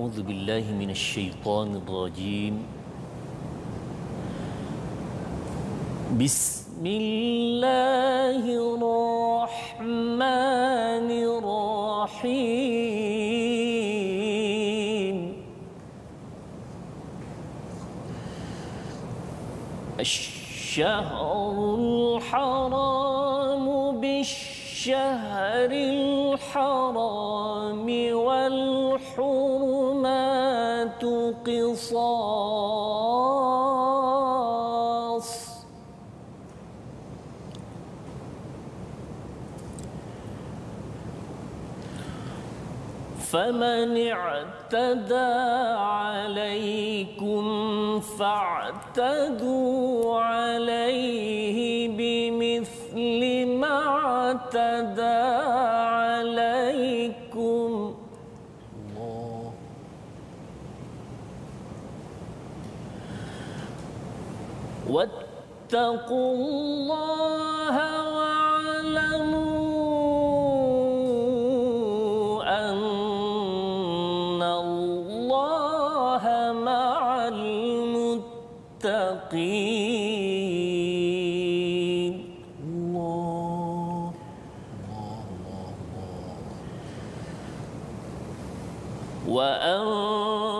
أعوذ بالله من الشيطان الرجيم. بسم الله الرحمن الرحيم. الشهر الحرام بالشهر الحرام والحرمات قصاص. فمن اعتدى عليكم فاعتدوا عليه بمثل ما اعتدى عليكم الله واعلموا أن الله مع المتقين. الله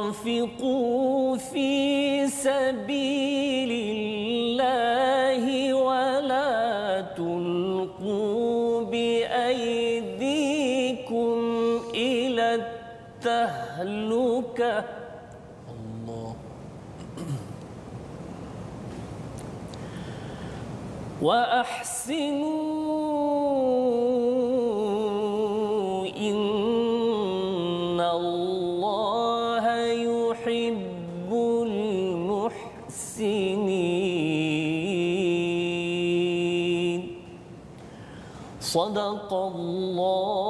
وأنفقوا في سبيل الله وأحسنوا إن الله يحب المحسنين. صدق الله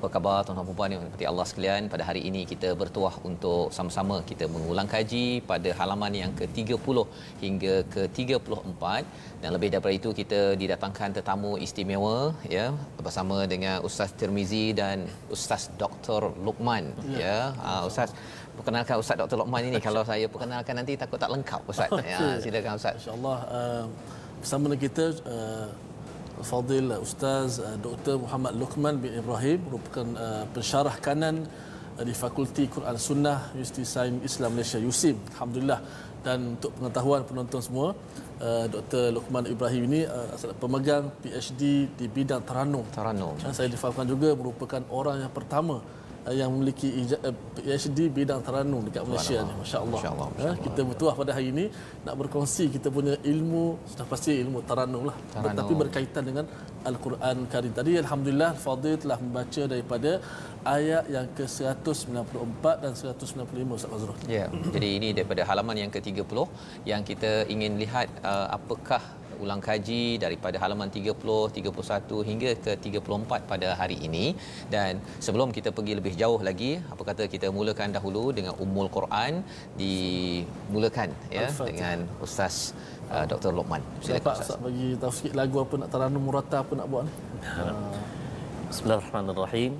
Apa khabar tuan-tuan dan puan yang dirahmati Allah sekalian? Pada hari ini kita bertuah untuk sama-sama kita mengulang kaji pada halaman yang ke-30 hingga ke-34 dan lebih daripada itu kita didatangkan tetamu istimewa ya bersama dengan Ustaz Tirmizi dan Ustaz Dr. Luqman ya, ya. Uh, Ustaz perkenalkan Ustaz Dr. Luqman ini kalau saya perkenalkan nanti takut tak lengkap Ustaz ya silakan Ustaz insyaallah uh, bersama dengan kita uh, Fadil Ustaz uh, Dr. Muhammad Luqman bin Ibrahim merupakan uh, pensyarah kanan uh, di Fakulti Quran Sunnah Universiti Sains Islam Malaysia USIM alhamdulillah dan untuk pengetahuan penonton semua uh, Dr. Luqman Ibrahim ini uh, pemegang PhD di bidang Taranum. Taranum. Dan saya difahamkan juga merupakan orang yang pertama yang memiliki uh, PhD bidang Taranum dekat Malaysia ni. Masya-Allah. Masya-Allah. Ya, kita bertuah pada hari ini nak berkongsi kita punya ilmu sudah pasti ilmu Taranum lah. Taranum. Tapi berkaitan dengan Al-Quran Karim. Tadi alhamdulillah Fadil telah membaca daripada ayat yang ke-194 dan 195 Ustaz Fazrul. Ya. Jadi ini daripada halaman yang ke-30 yang kita ingin lihat uh, apakah ulang kaji daripada halaman 30, 31 hingga ke 34 pada hari ini dan sebelum kita pergi lebih jauh lagi apa kata kita mulakan dahulu dengan Ummul Quran dimulakan ya dengan Ustaz uh, Dr. Lokman. Silakan Ustaz bagi tahu sikit lagu apa nak taranum murata apa nak buat ni. Bismillahirrahmanirrahim.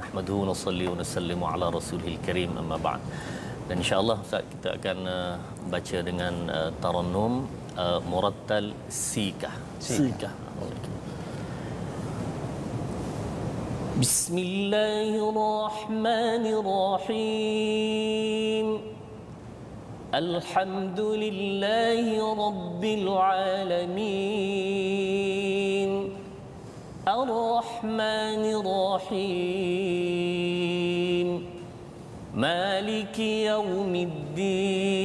Nahmaduhu wa nusalli wa nusallimu ala rasulihil karim amma ba'd. Dan insya-Allah Ustaz kita akan uh, baca dengan uh, tarannum uh, murattal sika. Sika. بسم الله الرحمن الرحيم. الحمد لله رب العالمين. الرحمن الرحيم. مالك يوم الدين.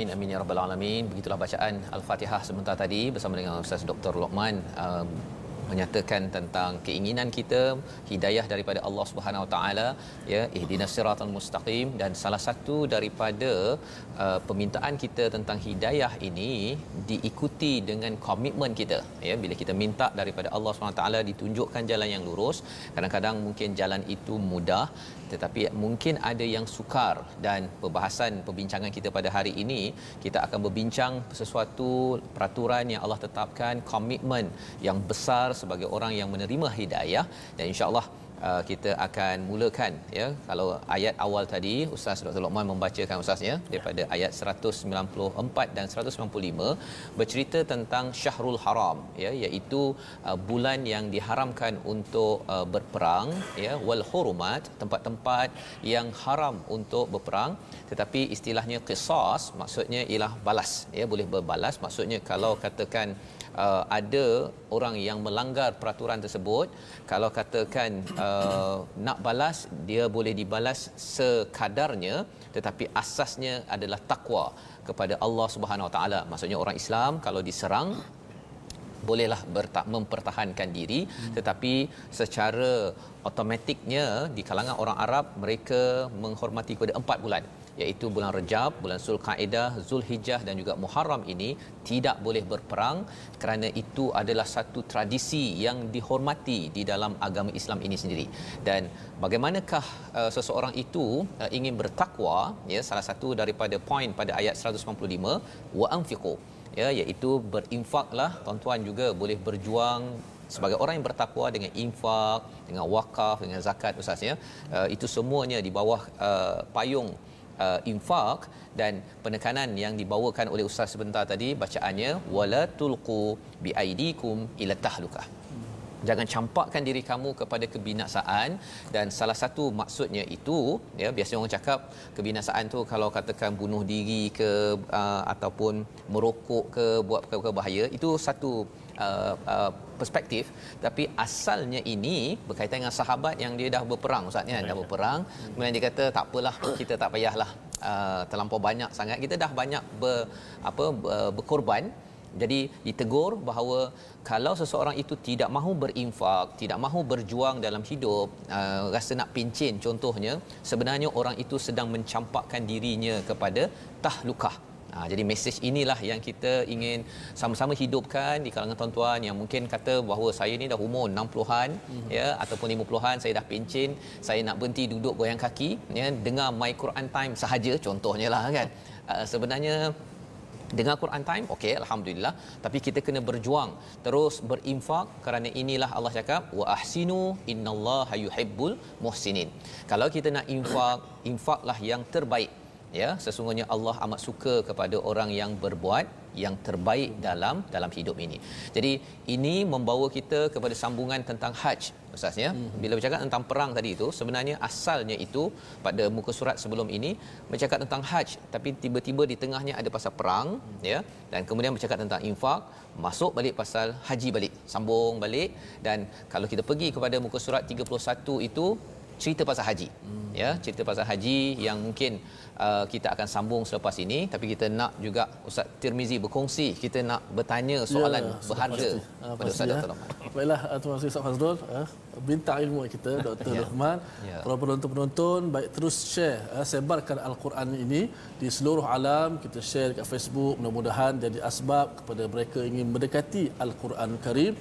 Amin amin ya rabbal alamin. Begitulah bacaan Al-Fatihah sebentar tadi bersama dengan Ustaz Dr. Lokman um, menyatakan tentang keinginan kita hidayah daripada Allah Subhanahu Wa Taala ya ihdinas siratal mustaqim dan salah satu daripada uh, permintaan kita tentang hidayah ini diikuti dengan komitmen kita ya bila kita minta daripada Allah Subhanahu Wa Taala ditunjukkan jalan yang lurus kadang-kadang mungkin jalan itu mudah tetapi mungkin ada yang sukar dan perbahasan perbincangan kita pada hari ini kita akan berbincang sesuatu peraturan yang Allah tetapkan komitmen yang besar sebagai orang yang menerima hidayah. Dan insyaallah uh, kita akan mulakan ya kalau ayat awal tadi Ustaz Dr. Lokman membacakan ustaznya daripada ayat 194 dan 195 bercerita tentang Syahrul Haram ya iaitu uh, bulan yang diharamkan untuk uh, berperang ya wal hurumat tempat-tempat yang haram untuk berperang tetapi istilahnya qisas maksudnya ialah balas ya boleh berbalas maksudnya kalau katakan uh, ada orang yang melanggar peraturan tersebut kalau katakan uh, nak balas dia boleh dibalas sekadarnya tetapi asasnya adalah takwa kepada Allah Subhanahu Wa Taala maksudnya orang Islam kalau diserang bolehlah bertak mempertahankan diri hmm. tetapi secara automatiknya di kalangan orang Arab mereka menghormati kepada empat bulan iaitu bulan Rejab, bulan Zulkaidah, Zulhijjah dan juga Muharram ini tidak boleh berperang kerana itu adalah satu tradisi yang dihormati di dalam agama Islam ini sendiri. Dan bagaimanakah uh, seseorang itu uh, ingin bertakwa ya salah satu daripada poin pada ayat 195 wa anfiqu ya iaitu berinfaklah tuan-tuan juga boleh berjuang sebagai orang yang bertakwa dengan infak dengan wakaf dengan zakat ustaz ya uh, itu semuanya di bawah uh, payung uh, infak dan penekanan yang dibawakan oleh ustaz sebentar tadi bacaannya wala tulqu biaidikum ila tahlukah. Jangan campakkan diri kamu kepada kebinasaan dan salah satu maksudnya itu ya biasanya orang cakap kebinasaan tu kalau katakan bunuh diri ke uh, ataupun merokok ke buat perkara bahaya itu satu uh, uh, perspektif tapi asalnya ini berkaitan dengan sahabat yang dia dah berperang ustaz ya dah berperang. Kemudian dia kata tak apalah kita tak payahlah uh, terlampau banyak sangat. Kita dah banyak ber, apa berkorban. Jadi ditegur bahawa kalau seseorang itu tidak mahu berinfak, tidak mahu berjuang dalam hidup, uh, rasa nak pincin contohnya, sebenarnya orang itu sedang mencampakkan dirinya kepada tahlukah. Ha, jadi mesej inilah yang kita ingin sama-sama hidupkan di kalangan tuan-tuan yang mungkin kata bahawa saya ni dah umur 60-an mm-hmm. ya ataupun 50-an saya dah pencin, saya nak berhenti duduk goyang kaki ya dengar my Quran time sahaja contohnya lah kan. Uh, sebenarnya dengar Quran time okey alhamdulillah tapi kita kena berjuang terus berinfak kerana inilah Allah cakap wa ahsinu innallaha yuhibbul muhsinin kalau kita nak infak infaklah yang terbaik ya sesungguhnya Allah amat suka kepada orang yang berbuat yang terbaik dalam dalam hidup ini. Jadi ini membawa kita kepada sambungan tentang haji ustaz ya. Hmm. Bila bercakap tentang perang tadi itu sebenarnya asalnya itu pada muka surat sebelum ini bercakap tentang haji tapi tiba-tiba di tengahnya ada pasal perang hmm. ya dan kemudian bercakap tentang infak masuk balik pasal haji balik sambung balik dan kalau kita pergi kepada muka surat 31 itu cerita pasal haji hmm. ya cerita pasal haji yang mungkin uh, kita akan sambung selepas ini tapi kita nak juga Ustaz Tirmizi berkongsi kita nak bertanya soalan ya, berharga pasti. pada Ustaz Dr. Rahman. Baiklah uh, terima kasih Ustaz Fazrul uh, bintang ilmu kita Dr. ya. Rahman. Ya. Para penonton-penonton baik terus share uh, sebarkan al-Quran ini di seluruh alam kita share dekat Facebook mudah-mudahan jadi asbab kepada mereka ingin mendekati al-Quran Karim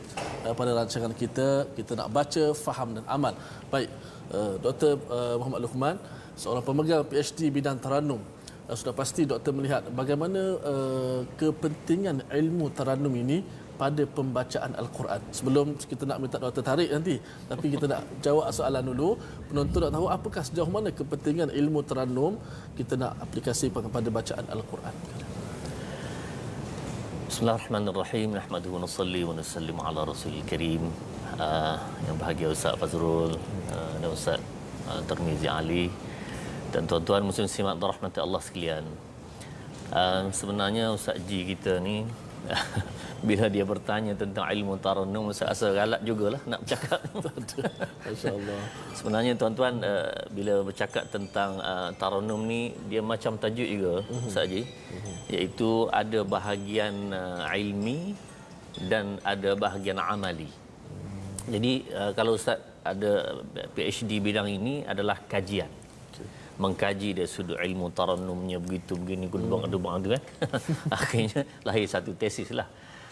uh, pada rancangan kita kita nak baca faham dan amal. Baik uh, Dr. Uh, Muhammad Luqman seorang pemegang PhD bidang Taranum uh, sudah pasti doktor melihat bagaimana uh, kepentingan ilmu Taranum ini pada pembacaan Al-Quran. Sebelum kita nak minta doktor tarik nanti, tapi kita nak jawab soalan dulu. Penonton nak tahu apakah sejauh mana kepentingan ilmu Taranum kita nak aplikasi pada bacaan Al-Quran. Bismillahirrahmanirrahim. Nahmaduhu wa nusalli wa nusallimu ala rasulil karim. Uh, yang bahagia Ustaz Fazrul uh, dan Ustaz uh, Termizi Ali Dan tuan-tuan muslim simak rahmat Allah sekalian. Uh, sebenarnya Ustaz Ji kita ni bila dia bertanya tentang ilmu tarannum saya rasa galak jugalah nak bercakap Masya-Allah. sebenarnya tuan-tuan uh, bila bercakap tentang uh, tarannum ni dia macam tajuk juga Ustaz Haji iaitu ada bahagian uh, ilmi dan ada bahagian amali. Jadi uh, kalau Ustaz ada PhD bidang ini adalah kajian mengkaji dari sudut ilmu tarannumnya begitu begini gudubang hmm. adubang tu kan akhirnya lahir satu tesis lah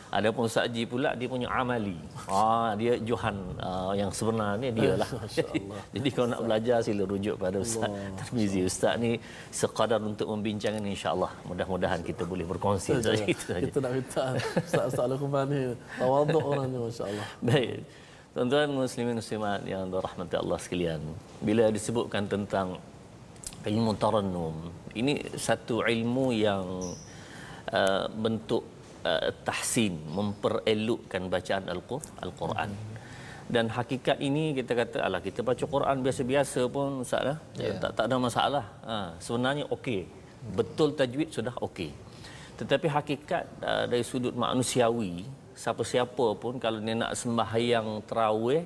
Adapun Ustaz Haji pula dia punya amali. Ah dia Johan uh, yang sebenarnya dia lah. Jadi kalau nak belajar sila rujuk pada Ustaz Tarmizi. Ustaz ni sekadar untuk membincangkan insya-Allah. Mudah-mudahan kita boleh berkongsi saja itu saja. Kita nak minta Ustaz-ustaz Luqman ni tawaduk orangnya masya-Allah. Baik. Tuan-tuan muslimin muslimat yang dirahmati Allah sekalian. Bila disebutkan tentang ilmu tarannum, ini satu ilmu yang uh, bentuk uh, tahsin memperelokkan bacaan al-Quran. Dan hakikat ini kita kata alah kita baca Quran biasa-biasa pun ustaz lah. Yeah. Tak tak ada masalah. Ha, sebenarnya okey. Betul tajwid sudah okey. Tetapi hakikat uh, dari sudut manusiawi siapa-siapa pun kalau dia nak sembahyang tarawih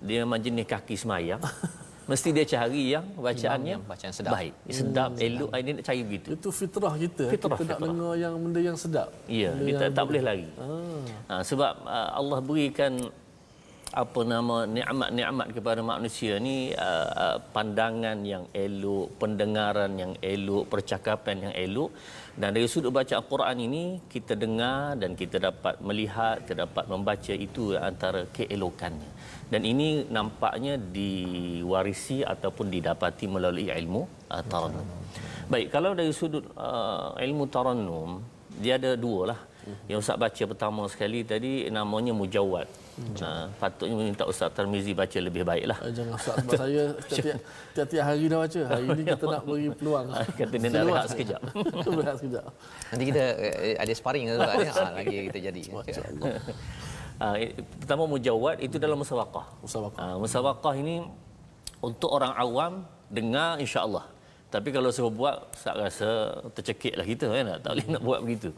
dia memang jenis kaki semayang mesti dia cari yang bacaannya yang bacaan sedap. Baik, hmm. sedap, elok, ini nak cari begitu. Itu fitrah kita. Fitrah, kita fitrah. nak dengar yang benda yang sedap. Ya, benda kita tak boleh lari. Ah. Ha, sebab uh, Allah berikan apa nama nikmat-nikmat kepada manusia ni uh, uh, pandangan yang elok, pendengaran yang elok, percakapan yang elok dan dari sudut baca Al-Quran ini kita dengar dan kita dapat melihat, kita dapat membaca itu antara keelokannya dan ini nampaknya diwarisi ataupun didapati melalui ilmu uh, tarannum. Baik, kalau dari sudut uh, ilmu tarannum, dia ada dua lah. Yang Ustaz baca pertama sekali tadi namanya mujawad. Uh, patutnya minta Ustaz Tarmizi baca lebih baik lah. Eh, jangan Ustaz, sebab saya tiap-tiap hari dah baca. Hari ini kita nak beri peluang. Kata dia nak rehat sekejap. rehat sekejap. Nanti kita eh, ada sparring ke Ustaz? ha, lagi kita jadi. Uh, pertama mujawad itu dalam musawakah. Musawakah. Uh, musawakah ini untuk orang awam dengar insya-Allah. Tapi kalau saya buat saya rasa tercekiklah kita kan tak boleh nak buat begitu.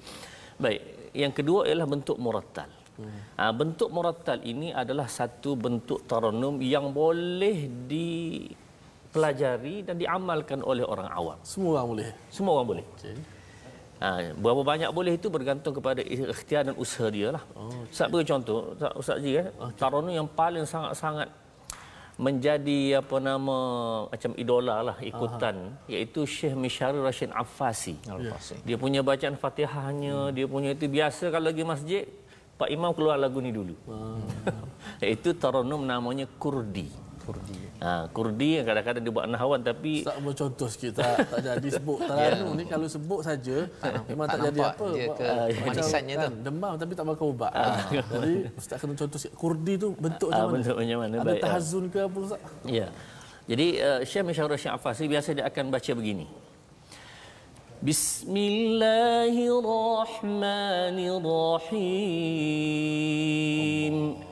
Baik, yang kedua ialah bentuk murattal. Hmm. Bentuk murattal ini adalah satu bentuk tarannum yang boleh dipelajari dan diamalkan oleh orang awam. Semua orang boleh. Semua orang boleh. Okay. Ha, berapa banyak boleh itu bergantung kepada ikhtiar dan usaha dia lah. Oh, okay. Ustaz beri contoh, Ustaz Ji kan, okay. Tarono yang paling sangat-sangat menjadi apa nama macam idola lah ikutan Aha. iaitu Syekh Mishari Rashid Affasi. Yeah. Dia punya bacaan Fatihahnya, hmm. dia punya itu biasa kalau lagi masjid Pak Imam keluar lagu ni dulu. Hmm. iaitu taranum namanya Kurdi. Kurdi. Ha, Kurdi yang kadang-kadang dia buat nahawan tapi tak mau contoh sikit tak tak jadi sebut taranu yeah. ni kalau sebut saja memang tak, tak jadi apa. Dia ke kan, tu. Demam tapi tak makan ubat. Uh. Jadi ustaz kena contoh sikit Kurdi tu bentuk macam uh, mana? Bentuk macam mana? Ada Baik, tahazun ke apa ustaz? Ya. Yeah. Jadi uh, Syekh Masyaurah Syekh Afasi biasa dia akan baca begini. Bismillahirrahmanirrahim. Allah.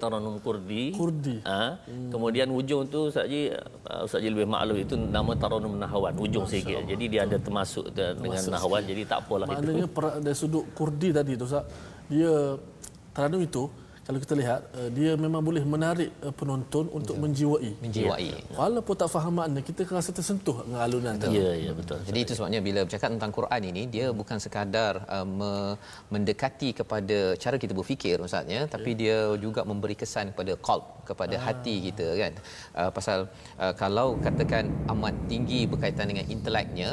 Taranum kurdi. Kurdi. Ha? Hmm. Kemudian ujung tu Ustaz Ji, uh, Ustaz Ji lebih maklum itu nama taranum nahawan, ujung Masya sikit. Allah. Jadi dia ada termasuk dengan termasuk nahawan, sikit. jadi tak apalah Maknanya itu. Maknanya dari sudut kurdi tadi tu Ustaz, dia taranum itu kalau kita lihat uh, dia memang boleh menarik uh, penonton untuk Betul. menjiwai. Menjiwai. Ya. Walaupun tak faham makna, kita rasa tersentuh dengan alunan Ya, tadi. ya betul. Jadi itu sebabnya bila bercakap tentang Quran ini dia bukan sekadar uh, me- mendekati kepada cara kita berfikir ustaz ya tapi dia juga memberi kesan kepada qalb kepada Ah. hati kita kan. Uh, pasal uh, kalau katakan amat tinggi berkaitan dengan inteleknya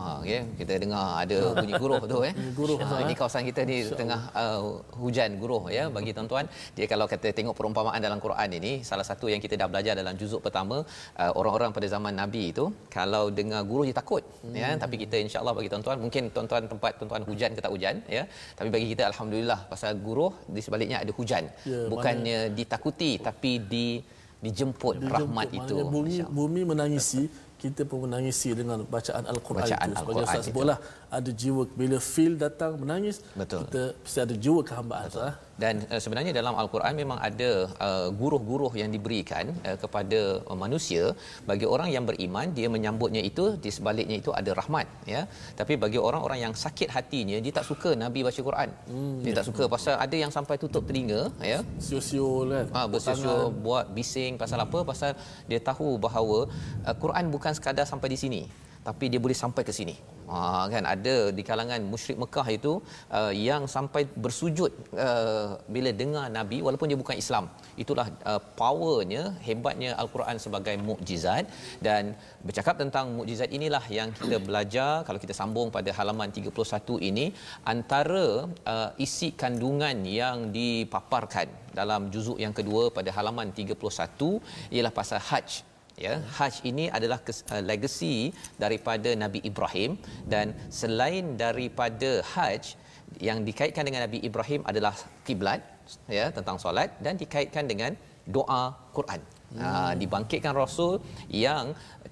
Ha, okay. kita dengar ada bunyi guruh tu eh. Guruh, Ha, Ustaz, ini eh. kawasan kita ni tengah uh, hujan guruh ya bagi tuan-tuan. Dia kalau kata tengok perumpamaan dalam Quran ini salah satu yang kita dah belajar dalam juzuk pertama uh, orang-orang pada zaman Nabi itu kalau dengar guruh dia takut hmm. ya tapi kita insya-Allah bagi tuan-tuan mungkin tuan-tuan tempat tuan-tuan hujan ke tak hujan ya tapi bagi kita alhamdulillah pasal guruh di sebaliknya ada hujan. Ya, Bukannya ditakuti tapi di dijemput Dia rahmat itu. Bumi, bumi menangisi, kita pun menangisi dengan bacaan Al-Quran Bacaan itu. Sebagai Al-Quran Ustaz sebutlah, ada jiwa bila feel datang menangis, Betul. kita mesti ada jiwa kehambaan. Ustaz. Dan uh, sebenarnya dalam al-Quran memang ada uh, guruh-guruh yang diberikan uh, kepada uh, manusia bagi orang yang beriman dia menyambutnya itu di sebaliknya itu ada rahmat ya. Tapi bagi orang-orang yang sakit hatinya dia tak suka nabi baca Quran. Hmm. Dia tak suka pasal ada yang sampai tutup telinga ya. Siul-siul kan. Ha, bersusul buat bising pasal apa? Pasal dia tahu bahawa uh, Quran bukan sekadar sampai di sini tapi dia boleh sampai ke sini. Ha, kan ada di kalangan musyrik Mekah itu uh, yang sampai bersujud uh, bila dengar nabi walaupun dia bukan Islam. Itulah uh, powernya, hebatnya al-Quran sebagai mukjizat dan bercakap tentang mukjizat inilah yang kita belajar kalau kita sambung pada halaman 31 ini antara uh, isi kandungan yang dipaparkan dalam juzuk yang kedua pada halaman 31 ialah pasal haj ya haj ini adalah kes, uh, legacy daripada Nabi Ibrahim dan selain daripada haj yang dikaitkan dengan Nabi Ibrahim adalah kiblat ya tentang solat dan dikaitkan dengan doa Quran hmm. uh, dibangkitkan rasul yang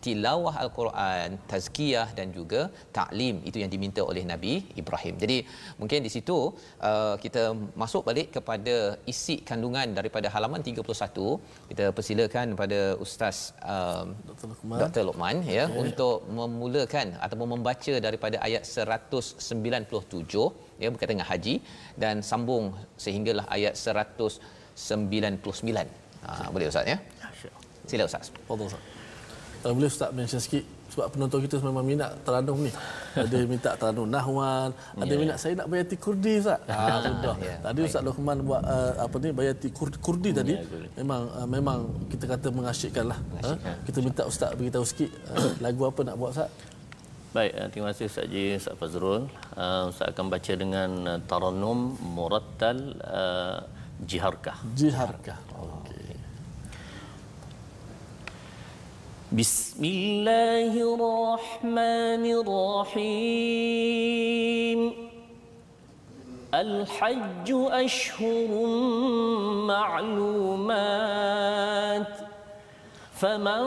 tilawah al-Quran tazkiyah dan juga taklim itu yang diminta oleh Nabi Ibrahim. Jadi mungkin di situ uh, kita masuk balik kepada isi kandungan daripada halaman 31 kita persilakan kepada ustaz Dr. Luqman. Dr. Luqman ya okay. untuk memulakan ataupun membaca daripada ayat 197 ya berkaitan dengan haji dan sambung sehinggalah ayat 199. Ha, boleh ustaz ya? Sila ustaz. Fadal Ustaz. Kalau boleh Ustaz mention sikit sebab penonton kita memang minat teranum ni. Ada yang minta teranum Nahwan, ada yang minat saya nak bayati Kurdi Ustaz. Ha sudah. Ya, Tadi Ustaz Luqman buat uh, apa ni bayati Kurdi, Kurdi tadi. Kurdi. Memang uh, memang kita kata mengasyikkanlah. Ha? Kita minta Ustaz beritahu sikit uh, lagu apa nak buat Ustaz? Baik, eh, terima kasih Ustaz Ji, Ustaz Fazrul. Uh, Ustaz akan baca dengan uh, Taranum Murattal uh, Jiharkah. Jiharkah. بسم الله الرحمن الرحيم. الحج أشهر معلومات. فمن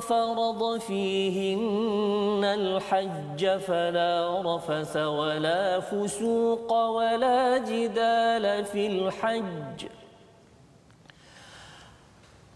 فرض فيهن الحج فلا رفث ولا فسوق ولا جدال في الحج.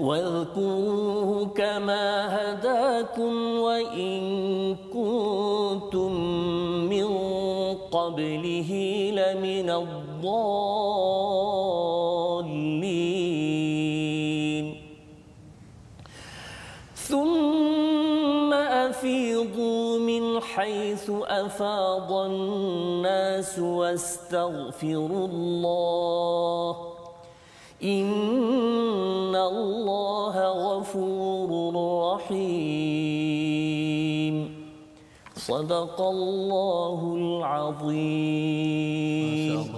واذكروه كما هداكم وإن كنتم من قبله لمن الضالين. ثم أفيضوا من حيث أفاض الناس واستغفروا الله إن الله غفور رحيم صدق الله العظيم Tak puas Ustaz.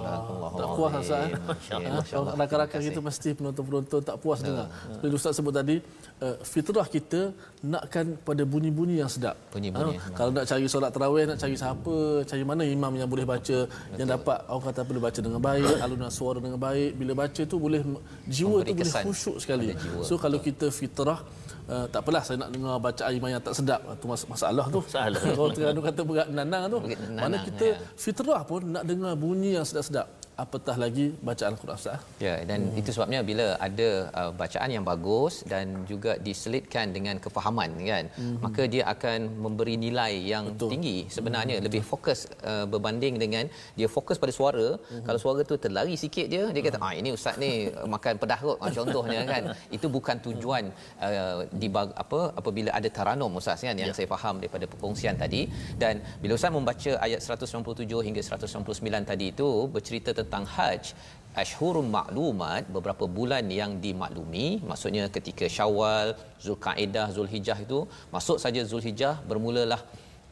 Eh. Masya-Allah. Ha, rakan-rakan kita mesti penonton-penonton tak puas dengar. Seperti Ustaz sebut tadi, uh, fitrah kita nakkan pada bunyi-bunyi yang sedap. Bunyi-bunyi, Ha, kalau nak cari solat tarawih, nak cari siapa, cari mana imam yang boleh baca, yang dapat orang kata boleh baca dengan baik, alunan suara dengan baik. Bila baca tu boleh jiwa Memberi tu boleh khusyuk sekali. So kalau kita fitrah Uh, tak apalah saya nak dengar bacaan imam yang tak sedap tu mas- masalah tu Masalah. kalau Terengganu kata berat nanang tu nanang, mana kita ya. fitrah pun nak dengar bunyi yang sedap-sedap apatah lagi bacaan Al-Quran Ustaz Ya dan hmm. itu sebabnya bila ada uh, bacaan yang bagus dan juga diselitkan dengan kefahaman kan hmm. maka dia akan memberi nilai yang Betul. Tinggi sebenarnya hmm. lebih fokus uh, berbanding dengan dia fokus pada suara hmm. kalau suara tu terlari sikit je dia kata ah ini ustaz ni uh, makan pedas kot ah, contohnya kan itu bukan tujuan uh, di apa apabila ada taranum ustaz kan yang ya. saya faham daripada perkongsian tadi dan bila ustaz membaca ayat 197 hingga 199 tadi itu bercerita tentang haji Ashhurun maklumat beberapa bulan yang dimaklumi. Maksudnya ketika Syawal, Zulkaedah, Zulhijjah itu masuk saja Zulhijjah bermulalah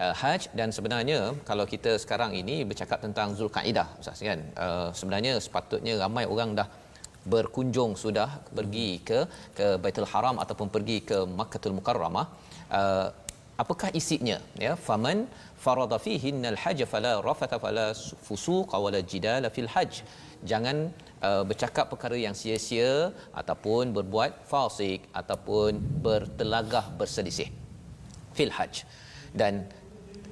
uh, haj dan sebenarnya kalau kita sekarang ini bercakap tentang Zulkaedah ustaz kan? Uh, sebenarnya sepatutnya ramai orang dah berkunjung sudah pergi ke ke Baitul Haram ataupun pergi ke Makkahul Mukarramah. Uh, apakah isinya ya faman farada fihinnal hajj fala rafatha fala fusuq wala jidala fil hajj. Jangan uh, bercakap perkara yang sia-sia ataupun berbuat fasik ataupun bertelagah berselisih fil hajj. Dan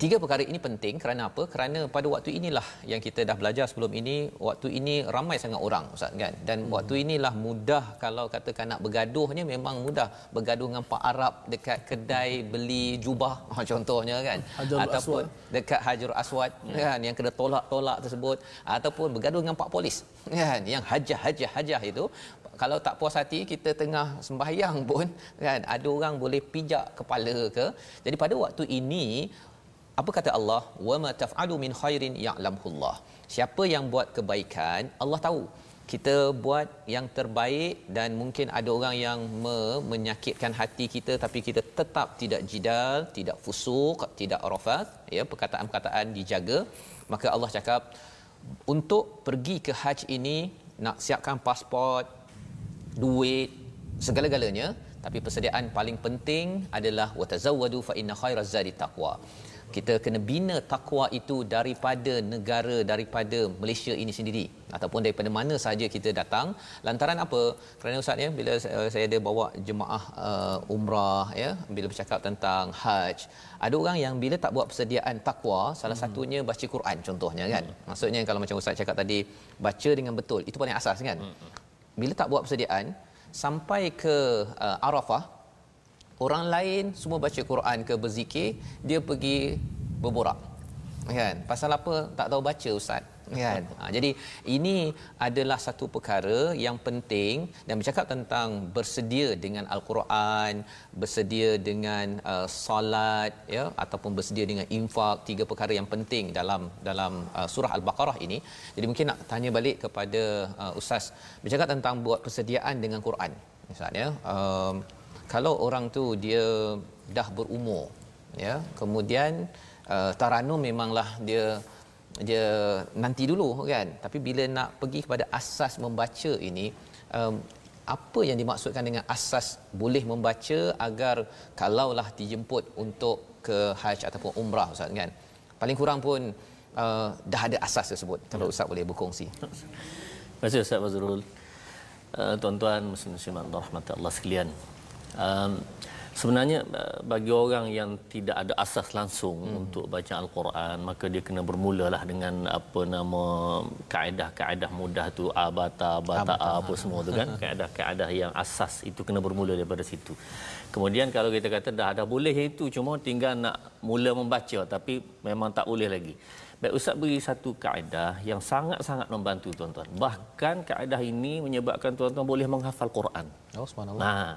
tiga perkara ini penting. Kerana apa? Kerana pada waktu inilah yang kita dah belajar sebelum ini waktu ini ramai sangat orang ustaz kan? Dan hmm. waktu inilah mudah kalau katakan nak bergaduhnya memang mudah. Bergaduh dengan pak Arab dekat kedai beli jubah ha, contohnya kan? Hajarul ataupun Aswad. dekat Hajar Aswad kan? Yang kena tolak-tolak tersebut. Ataupun bergaduh dengan pak polis kan? Yang hajah hajah hajah itu kalau tak puas hati kita tengah sembahyang pun kan? Ada orang boleh pijak kepala ke. Jadi pada waktu ini apa kata Allah? Wama taf'alu min khairin ya'lamullah siapa yang buat kebaikan Allah tahu. Kita buat yang terbaik dan mungkin ada orang yang me- menyakitkan hati kita tapi kita tetap tidak jidal tidak fusuk tidak rafath ya perkataan-perkataan dijaga. Maka Allah cakap untuk pergi ke haji ini nak siapkan pasport duit segala-galanya tapi persediaan paling penting adalah watazawwadu fa inna khairaz zadi taqwa kita kena bina takwa itu daripada negara daripada Malaysia ini sendiri. Ataupun daripada mana sahaja kita datang. Lantaran apa? Kerana ustaz ya bila saya, ada bawa jemaah uh, umrah ya bila bercakap tentang haj ada orang yang bila tak buat persediaan takwa salah satunya baca Quran contohnya kan? Maksudnya kalau macam ustaz cakap tadi baca dengan betul itu paling asas kan? Bila tak buat persediaan sampai ke uh, Arafah orang lain semua baca Quran ke berzikir dia pergi berborak. Kan? Pasal apa? Tak tahu baca ustaz. Kan? Ha, jadi ini adalah satu perkara yang penting dan bercakap tentang bersedia dengan al-Quran bersedia dengan uh, solat ya ataupun bersedia dengan infak tiga perkara yang penting dalam dalam uh, surah al-Baqarah ini. Jadi mungkin nak tanya balik kepada uh, ustaz bercakap tentang buat persediaan dengan Quran misalnya um, kalau orang tu dia dah berumur ya kemudian uh, taranum memanglah dia dia nanti dulu kan. Tapi bila nak pergi kepada asas membaca ini um, apa yang dimaksudkan dengan asas boleh membaca agar kalaulah dijemput untuk ke haji ataupun umrah ustaz kan? Paling kurang pun uh, dah ada asas tersebut. Kalau ustaz boleh berkongsi. Terima kasih Ustaz Fazrul. Uh, tuan-tuan dan rahmat Allah sekalian. Um, sebenarnya uh, bagi orang yang tidak ada asas langsung hmm. untuk baca al-Quran maka dia kena bermulalah dengan apa nama kaedah-kaedah mudah tu abata bata apa semua tu kan kaedah-kaedah yang asas itu kena bermula daripada situ. Kemudian kalau kita kata dah ada boleh itu cuma tinggal nak mula membaca tapi memang tak boleh lagi. Baik Ustaz beri satu kaedah yang sangat-sangat membantu tuan-tuan. Bahkan kaedah ini menyebabkan tuan-tuan boleh menghafal Quran. oh subhanallah Nah,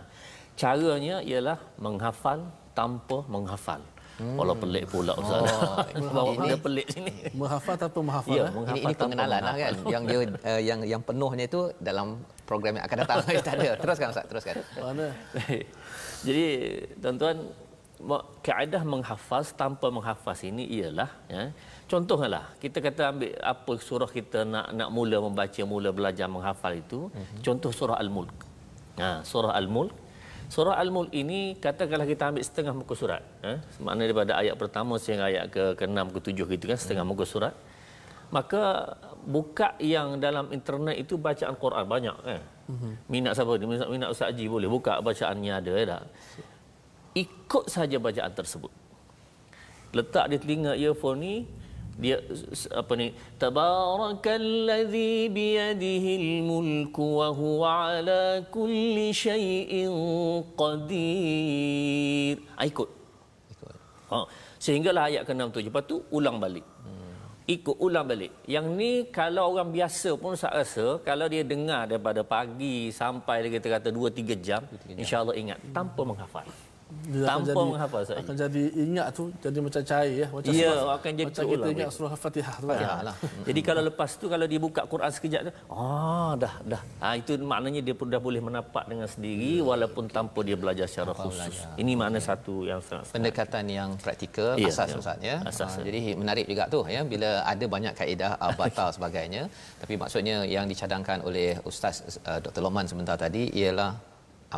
caranya ialah menghafal tanpa menghafal. Hmm. Walau pelik pula Ustaz. Oh, Bawa ini- dia pelik sini. menghafal tanpa menghafal Ya, eh? menghafal ini, ini tanpa pengenalan lah kan yang dia uh, yang yang penuhnya itu dalam program yang akan datang kita ada teruskan ustaz teruskan mana Jadi tuan-tuan kaedah menghafaz tanpa menghafaz ini ialah ya contohlah kita kata ambil apa surah kita nak nak mula membaca mula belajar menghafal itu uh-huh. contoh surah al-mulk ha surah al-mulk surah al-mulk ini katakanlah kita ambil setengah muka surat ha? Maknanya daripada ayat pertama sehingga ayat ke ke-6 ke-7 gitu kan setengah muka surat. Maka buka yang dalam internet itu bacaan Quran banyak kan? Uh-huh. minat siapa ni? Minat, minat Ustaz Haji boleh buka bacaannya ada ya tak? Ikut saja bacaan tersebut. Letak di telinga earphone ni dia apa ni? Tabarakallazi biyadihil mulku wa huwa ala kulli syai'in qadir ah, ikut. Ikut. Ha. Sehinggalah ayat ke-6 tu. Lepas tu ulang balik. Hmm. ikut ulang balik. Yang ni kalau orang biasa pun saya rasa kalau dia dengar daripada pagi sampai dia kata kata 2 3 jam, jam. insyaallah ingat. Tanpa menghafal dia tanpa akan jadi, menghafal sahaja. Akan jadi ingat tu jadi macam cair ya macam ya surah, akan jadi macam kita ingat surah Al-Fatihah tu ya. lah. jadi kalau lepas tu kalau dia buka Quran sekejap tu ah dah dah. Ha, itu maknanya dia pun dah boleh menapak dengan sendiri walaupun tanpa dia belajar secara khusus. Belajar. Ini makna satu yang sangat pendekatan yang praktikal ya, asas ya. Ustaz ya. Asas, ha, jadi menarik juga tu ya bila ada banyak kaedah batal sebagainya tapi maksudnya yang dicadangkan oleh Ustaz uh, Dr. Loman sebentar tadi ialah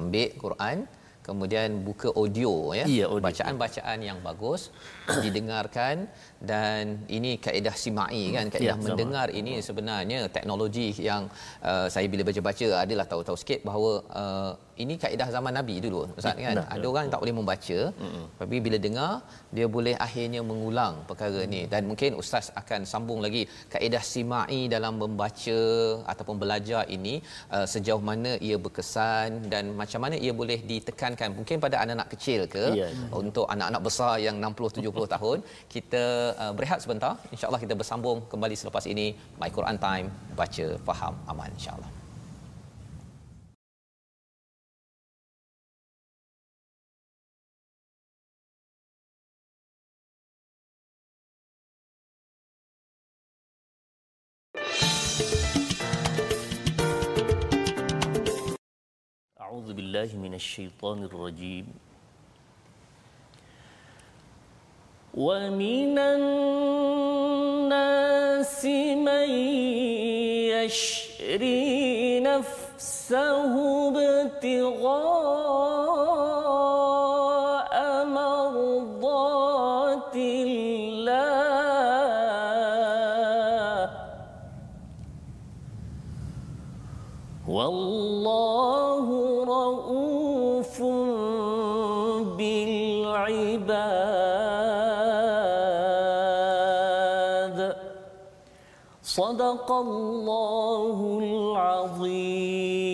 ambil Quran kemudian buka audio ya, ya bacaan-bacaan yang bagus didengarkan dan ini kaedah simai kan kaedah ya, mendengar sama. ini sebenarnya teknologi yang uh, saya bila baca-baca adalah tahu-tahu sikit bahawa uh, ini kaedah zaman nabi dulu ustaz kan Dah, ada orang tak boleh membaca mm-hmm. tapi bila dengar dia boleh akhirnya mengulang perkara mm-hmm. ni dan mungkin ustaz akan sambung lagi kaedah simai dalam membaca ataupun belajar ini uh, sejauh mana ia berkesan dan macam mana ia boleh ditekankan mungkin pada anak-anak kecil ke yeah. untuk anak-anak besar yang 60 70 tahun kita uh, berehat sebentar insyaallah kita bersambung kembali selepas ini my Quran time baca faham aman insyaallah أعوذ بالله من الشيطان الرجيم ومن الناس من يشري نفسه ابتغاء Sadaqallahul Azim.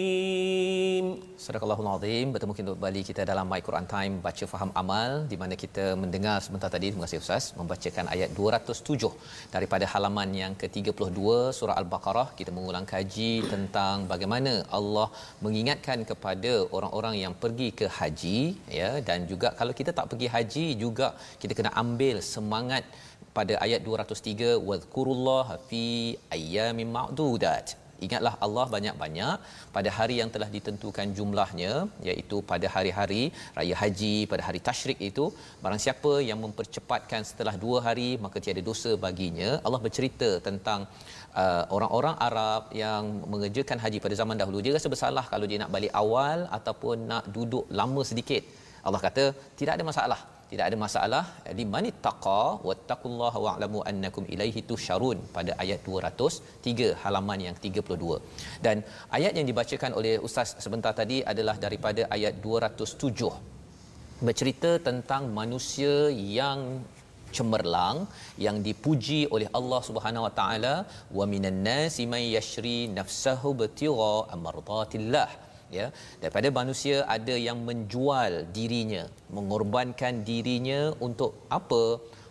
Sadaqallahul Azim. Bertemu kembali kita dalam My Quran Time baca faham amal di mana kita mendengar sebentar tadi terima kasih Ustaz membacakan ayat 207 daripada halaman yang ke-32 surah Al-Baqarah kita mengulang kaji tentang bagaimana Allah mengingatkan kepada orang-orang yang pergi ke haji ya dan juga kalau kita tak pergi haji juga kita kena ambil semangat pada ayat 203 wadhkurullah fi ayyamin ma'dudat. Ingatlah Allah banyak-banyak pada hari yang telah ditentukan jumlahnya iaitu pada hari-hari raya haji pada hari tasyrik itu barang siapa yang mempercepatkan setelah dua hari maka tiada dosa baginya. Allah bercerita tentang uh, orang-orang Arab yang mengerjakan haji pada zaman dahulu. Dia rasa bersalah kalau dia nak balik awal ataupun nak duduk lama sedikit. Allah kata tidak ada masalah tidak ada masalah. Limani taqa wattaqullaha wa'lamu annakum ilaihi tusyarun pada ayat 203 halaman yang 32 dan ayat yang dibacakan oleh ustaz sebentar tadi adalah daripada ayat 207 bercerita tentang manusia yang cemerlang yang dipuji oleh Allah Subhanahu wa taala wa minan nasi may yashri nafsahu batira amradatillah ya. Daripada manusia ada yang menjual dirinya mengorbankan dirinya untuk apa?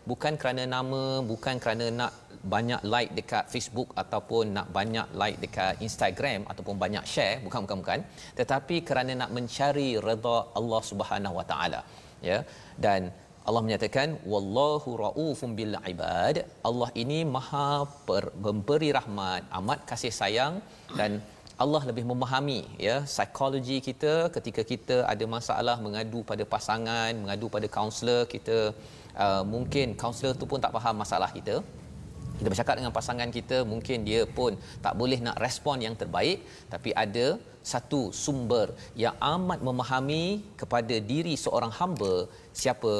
Bukan kerana nama bukan kerana nak banyak like dekat Facebook ataupun nak banyak like dekat Instagram ataupun banyak share bukan bukan bukan. Tetapi kerana nak mencari redha Allah Subhanahu Wa Taala ya. Dan Allah menyatakan wallahu raufum bil ibad. Allah ini maha memberi rahmat amat kasih sayang dan Allah lebih memahami ya psikologi kita ketika kita ada masalah mengadu pada pasangan, mengadu pada kaunselor, kita uh, mungkin kaunselor tu pun tak faham masalah kita. Kita bercakap dengan pasangan kita, mungkin dia pun tak boleh nak respon yang terbaik, tapi ada satu sumber yang amat memahami kepada diri seorang hamba siapa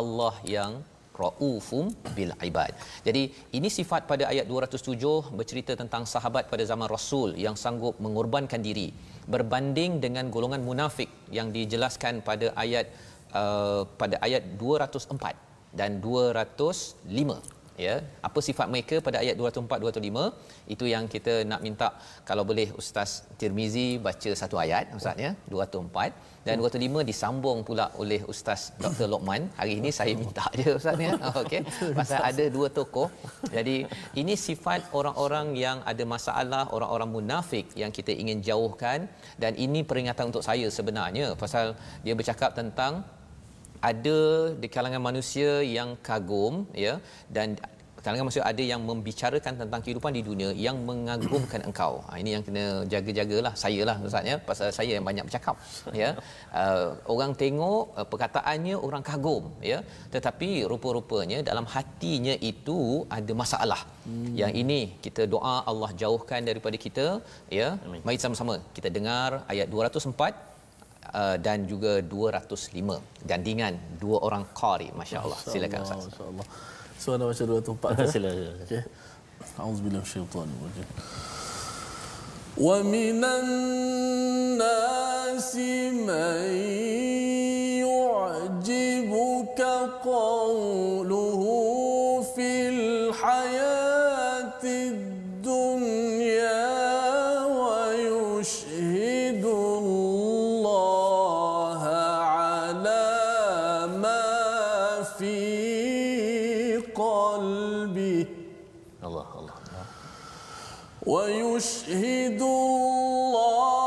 Allah yang raufum bil ibad. Jadi ini sifat pada ayat 207 bercerita tentang sahabat pada zaman Rasul yang sanggup mengorbankan diri berbanding dengan golongan munafik yang dijelaskan pada ayat uh, pada ayat 204 dan 205 ya. Apa sifat mereka pada ayat 204 205 itu yang kita nak minta kalau boleh ustaz Tirmizi baca satu ayat ustaz ya 204 dan 205 disambung pula oleh ustaz Dr Lokman. Hari ini saya minta je ustaz ya. Okey. Pasal ada dua tokoh. Jadi ini sifat orang-orang yang ada masalah orang-orang munafik yang kita ingin jauhkan. Dan ini peringatan untuk saya sebenarnya. Pasal dia bercakap tentang ada di kalangan manusia yang kagum ya dan kalangan manusia ada yang membicarakan tentang kehidupan di dunia yang mengagumkan engkau. Ha, ini yang kena jaga-jagalah saya lah Ustaz ya pasal saya yang banyak bercakap ya. Uh, orang tengok uh, perkataannya orang kagum ya tetapi rupa-rupanya dalam hatinya itu ada masalah. Hmm. Yang ini kita doa Allah jauhkan daripada kita ya. Amin. Mari sama-sama kita dengar ayat 204 uh, dan juga 205 gandingan dua orang qari masya-Allah silakan ustaz. masya-Allah so anda baca 204 silakan okey auzubillahi minasyaitanir rajim wa minan nasi man yu'jibuka qawluhu fil ويشهد الله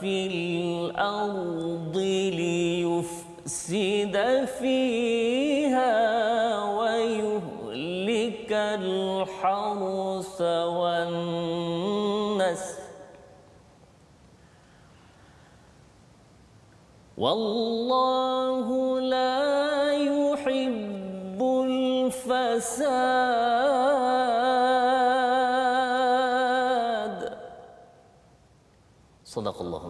في الأرض ليفسد فيها ويهلك الحرث والنسل والله لا يحب الفساد Sadaqallahul azim.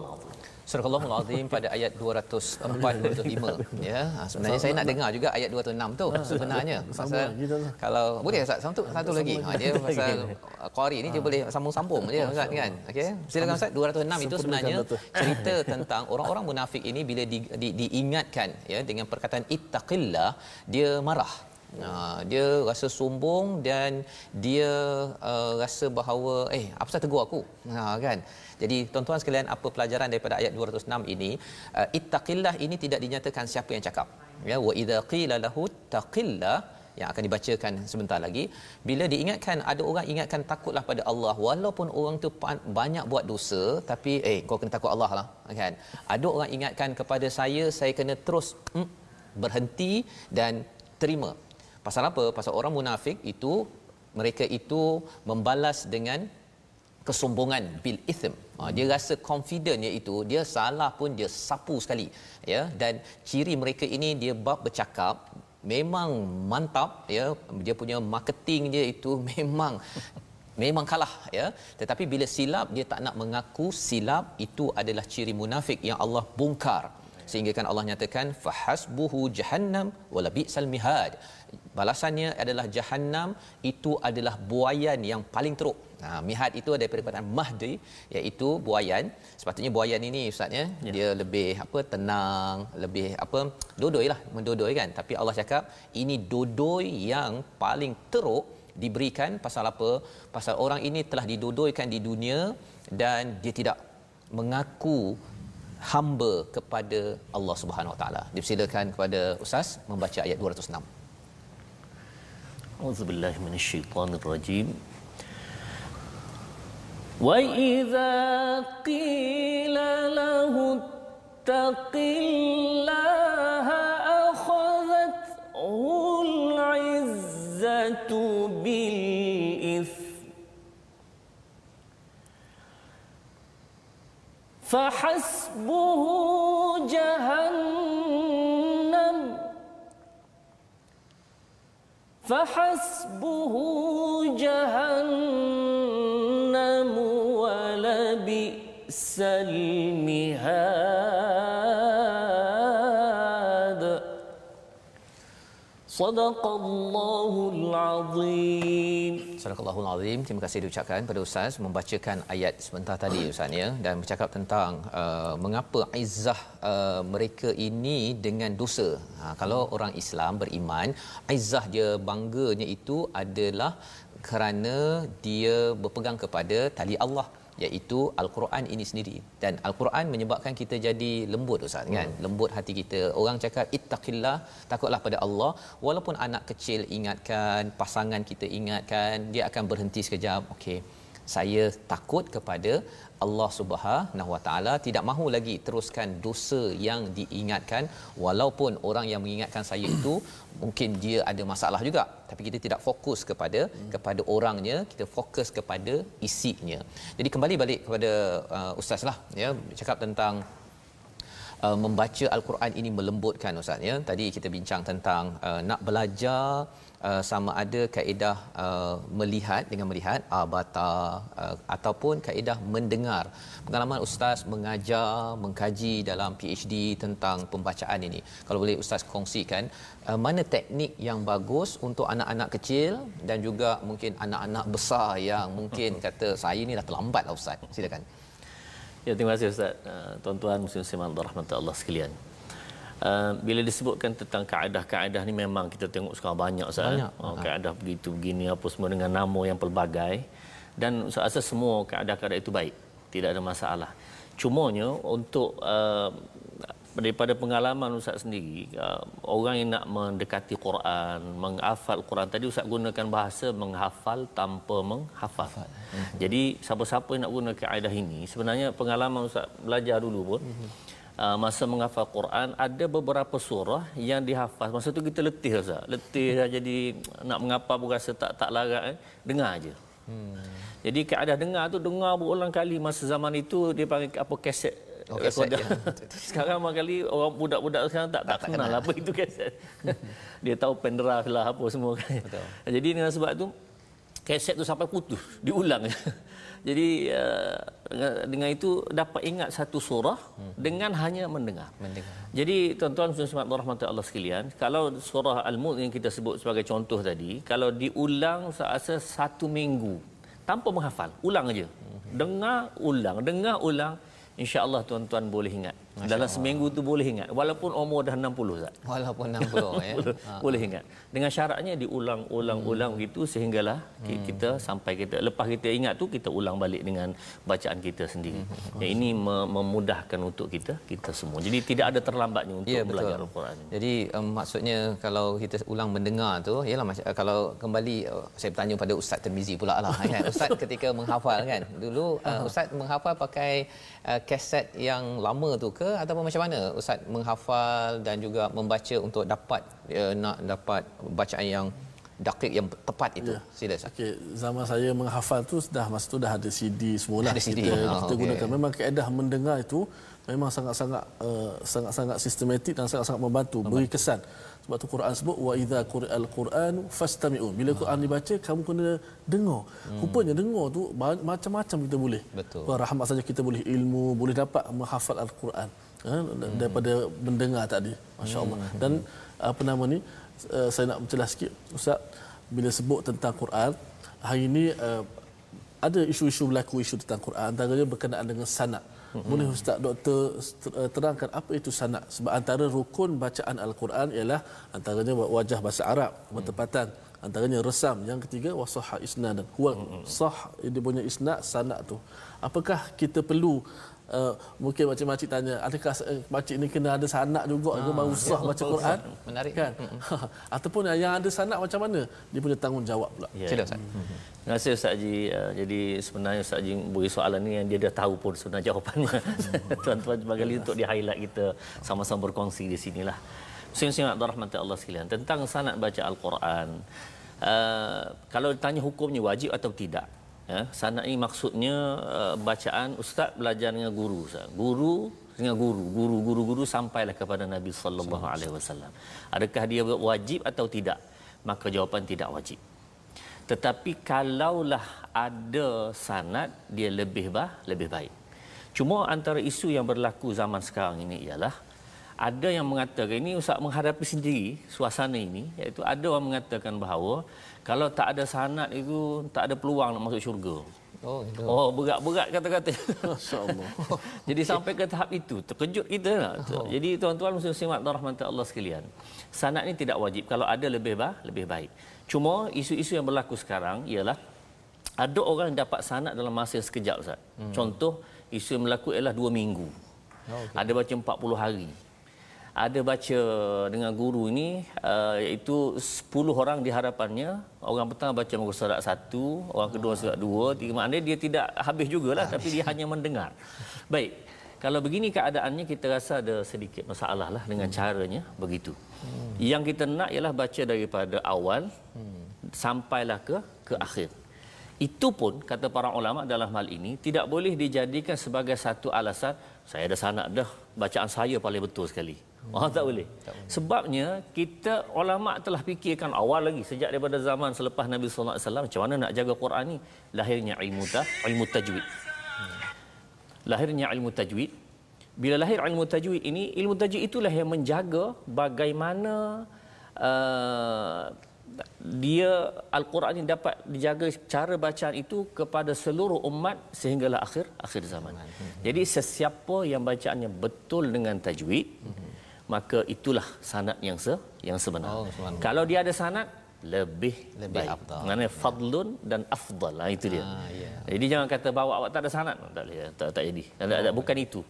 Surah Azim pada ayat 204 205 ya. Ha, sebenarnya saya nak dengar juga ayat 206 tu sebenarnya. Pasal kalau boleh Ustaz? Satu satu lagi. Ha dia pasal qari ni dia boleh sambung-sambung dia Ustaz kan. Okey. Silakan Ustaz. 206 itu sebenarnya cerita tentang orang-orang munafik ini bila di, di, diingatkan ya dengan perkataan ittaqillah dia marah. Uh, dia rasa sombong dan dia uh, rasa bahawa eh apa sahaja tegur aku? Ha kan jadi tuan-tuan sekalian apa pelajaran daripada ayat 206 ini uh, ittaqillah ini tidak dinyatakan siapa yang cakap. Ya wa idza qila lahu taqillah yang akan dibacakan sebentar lagi. Bila diingatkan ada orang ingatkan takutlah pada Allah. Walaupun orang tu banyak buat dosa tapi eh kau kena takut Allah lah kan? Ada orang ingatkan kepada saya saya kena terus mm, berhenti dan terima. Pasal apa? Pasal orang munafik itu mereka itu membalas dengan kesombongan bil ithm ha, dia rasa confident iaitu dia salah pun dia sapu sekali ya. Dan ciri mereka ini dia bab bercakap memang mantap ya. Dia punya marketing dia itu memang memang kalah ya. Tetapi bila silap dia tak nak mengaku silap itu adalah ciri munafik yang Allah bongkar. Sehingga kan Allah nyatakan fahasbuhu jahannam wala bi'sal mihad. Balasannya adalah jahannam itu adalah buayan yang paling teruk Ha, mihad itu ada perkataan mahdi iaitu buayan. Sepatutnya buayan ini ustaz ya, yeah. dia lebih apa tenang, lebih apa dodoilah, mendodoi kan. Tapi Allah cakap ini dodoi yang paling teruk diberikan pasal apa? Pasal orang ini telah didodoikan di dunia dan dia tidak mengaku hamba kepada Allah Subhanahu Wa Taala. Dipersilakan kepada ustaz membaca ayat 206. Auzubillahi بالله من وإذا قيل له اتق الله أخذته العزة بالإثم فحسبه جهنم فحسبه جهنم ولبئس المهاد صدق الله العظيم Sadaqallahul Azim. Terima kasih diucapkan pada ustaz membacakan ayat sebentar tadi ustaz ya dan bercakap tentang uh, mengapa izzah uh, mereka ini dengan dosa. Ha, kalau orang Islam beriman, izzah dia bangganya itu adalah kerana dia berpegang kepada tali Allah iaitu al-Quran ini sendiri. Dan al-Quran menyebabkan kita jadi lembut ustaz kan? Hmm. lembut hati kita. Orang cakap ittaqillah takutlah pada Allah. Walaupun anak kecil ingatkan pasangan kita ingatkan dia akan berhenti sekejap. Okey. Saya takut kepada Allah Subhanahu Wa Taala tidak mahu lagi teruskan dosa yang diingatkan. Walaupun orang yang mengingatkan saya itu mungkin dia ada masalah juga. Tapi kita tidak fokus kepada kepada orangnya kita fokus kepada isinya. Jadi kembali balik kepada uh, ustaz lah ya. Cakap tentang uh, membaca al-Quran ini melembutkan ustaz ya. Tadi kita bincang tentang uh, nak belajar uh, sama ada kaedah uh, melihat dengan melihat abata uh, ataupun kaedah mendengar pengalaman ustaz mengajar mengkaji dalam PhD tentang pembacaan ini kalau boleh ustaz kongsikan uh, mana teknik yang bagus untuk anak-anak kecil dan juga mungkin anak-anak besar yang mungkin kata saya ni dah terlambat lah ustaz silakan Ya, terima kasih Ustaz. Uh, tuan-tuan muslim-muslimat rahmat Allah sekalian. Uh, bila disebutkan tentang kaedah-kaedah ni memang kita tengok sekarang banyak Ustaz. Banyak. Oh, kaedah begitu begini apa semua dengan nama yang pelbagai dan Ustaz rasa semua kaedah-kaedah itu baik. Tidak ada masalah. Cumanya untuk uh, daripada pengalaman Ustaz sendiri, uh, orang yang nak mendekati Quran, menghafal Quran tadi Ustaz gunakan bahasa menghafal tanpa menghafal. Hmm. Jadi siapa-siapa yang nak guna kaedah ini, sebenarnya pengalaman Ustaz belajar dulu pun hmm. Uh, masa menghafal Quran ada beberapa surah yang dihafal. Masa tu kita letih Ustaz. Letih dah jadi nak mengapa pun rasa tak tak larat eh. Dengar aja. Hmm. Jadi kaedah dengar tu dengar berulang kali masa zaman itu dia panggil apa kaset Oh, kaset, ya. sekarang kali orang budak-budak sekarang tak tak, tak kenal, kenal apa itu kaset. dia tahu pendrive lah apa semua kan. Betul. Jadi dengan sebab tu kaset tu sampai putus, diulang. Jadi uh, dengan itu dapat ingat satu surah hmm. dengan hanya mendengar. mendengar. Jadi tuan-tuan puan rahmat Allah sekalian, kalau surah Al-Mulk yang kita sebut sebagai contoh tadi, kalau diulang seasa satu minggu tanpa menghafal, ulang aja. Hmm. Dengar, ulang, dengar, ulang insya-Allah tuan-tuan boleh ingat. Masya Dalam Allah. seminggu tu boleh ingat walaupun umur dah 60 Ustaz. Walaupun 60 ya. Ha. boleh ingat. Dengan syaratnya diulang-ulang-ulang hmm. gitu sehinggalah hmm. kita sampai kita lepas kita ingat tu kita ulang balik dengan bacaan kita sendiri. Hmm. Ya, ini memudahkan untuk kita kita semua. Jadi tidak ada terlambatnya untuk ya, belajar Al-Quran. Jadi um, maksudnya kalau kita ulang mendengar tu ialah kalau kembali uh, saya bertanya pada Ustaz Termizi pula lah kan. Ustaz ketika menghafal kan. Dulu uh, Ustaz menghafal pakai uh, kaset yang lama tu ke ataupun macam mana ustaz menghafal dan juga membaca untuk dapat uh, nak dapat bacaan yang dakik yang tepat itu. Ya. Sila Ustaz. Okey, zaman saya menghafal tu dah masa tu dah ada CD semualah ada CD. kita, oh, kita okay. gunakan. Memang kaedah mendengar itu memang sangat-sangat uh, sangat-sangat sistematik dan sangat-sangat membantu, membantu. beri kesan. Sebab tu Quran sebut wa idza quri'al Quran fastami'u. Bila Quran dibaca kamu kena dengar. Hmm. Rupanya dengar tu macam-macam kita boleh. Betul. Rahmat saja kita boleh ilmu, boleh dapat menghafal al-Quran. Daripada hmm. mendengar tadi. Masya-Allah. Hmm. Dan apa nama ni? Uh, saya nak mencelah sikit Ustaz bila sebut tentang Quran hari ini uh, ada isu-isu berlaku isu tentang Quran antaranya berkenaan dengan sanad Boleh Ustaz Doktor eh, terangkan apa itu sanad? Sebab antara rukun bacaan Al-Quran ialah antaranya wajah bahasa Arab, bertepatan. Antaranya resam. Yang ketiga wasahha isnadan. Huwa mm-hmm. sah dia punya isnad sanad tu. Apakah kita perlu uh, mungkin makcik-makcik tanya adakah uh, makcik ni kena ada sanak juga ke baru sah baca Quran Menarik. kan ataupun yang ada sanak macam mana dia punya tanggungjawab pula Ya. Sila Ustaz. Terima kasih Ustaz Haji. Uh, jadi sebenarnya Ustaz Haji beri soalan ni yang dia dah tahu pun sebenarnya jawapannya. Tuan-tuan bagi untuk di highlight kita sama-sama berkongsi di sinilah. Muslim-muslim yang dirahmati Allah sekalian tentang sanad baca Al-Quran. Uh, kalau ditanya hukumnya wajib atau tidak. Ya, sanad ini maksudnya uh, bacaan ustaz belajar dengan guru ustaz. Guru dengan guru, guru guru guru sampailah kepada Nabi sallallahu alaihi wasallam. Adakah dia wajib atau tidak? Maka jawapan tidak wajib. Tetapi kalaulah ada sanad dia lebih bah lebih baik. Cuma antara isu yang berlaku zaman sekarang ini ialah ada yang mengatakan ini ustaz menghadapi sendiri suasana ini iaitu ada orang mengatakan bahawa kalau tak ada sanad itu tak ada peluang nak masuk syurga. Oh, gitu. Oh berat-berat kata-kata. Masya-Allah. Jadi sampai ke tahap itu terkejut kita lah. Oh. Jadi tuan-tuan muslim-muslimat dan rahmat Allah sekalian. Sanad ni tidak wajib kalau ada lebih bah lebih baik. Cuma isu-isu yang berlaku sekarang ialah ada orang yang dapat sanad dalam masa yang sekejap Ustaz. Hmm. Contoh isu yang berlaku ialah dua minggu. Oh, okey. Ada baca 40 hari. Ada baca dengan guru ini uh, iaitu 10 orang di hadapannya. Orang pertama baca muka surat satu, orang kedua surat dua, tiga maknanya dia tidak habis jugalah tapi dia hanya mendengar. Baik. Kalau begini keadaannya kita rasa ada sedikit masalah lah dengan caranya begitu. Yang kita nak ialah baca daripada awal sampailah ke ke akhir. Itu pun kata para ulama dalam hal ini tidak boleh dijadikan sebagai satu alasan saya ada sanak dah bacaan saya paling betul sekali. Oh tak boleh. Sebabnya kita ulama telah fikirkan awal lagi sejak daripada zaman selepas Nabi sallallahu alaihi wasallam macam mana nak jaga Quran ni lahirnya ilmu ta, ilmu tajwid. Lahirnya ilmu tajwid. Bila lahir ilmu tajwid ini ilmu tajwid itulah yang menjaga bagaimana uh, dia Al-Quran ini dapat dijaga cara bacaan itu kepada seluruh umat sehinggalah akhir akhir zaman. Jadi sesiapa yang bacaannya betul dengan tajwid maka itulah sanad yang se yang sebenar. Oh. Kalau dia ada sanad lebih Lebih baik. afdal. Maknanya fadlun dan afdal. Ha, itu dia. Ah, ya. Jadi jangan kata bawa awak tak ada sanad. Tak boleh. Tak, tak jadi. Tak, tak, bukan itu.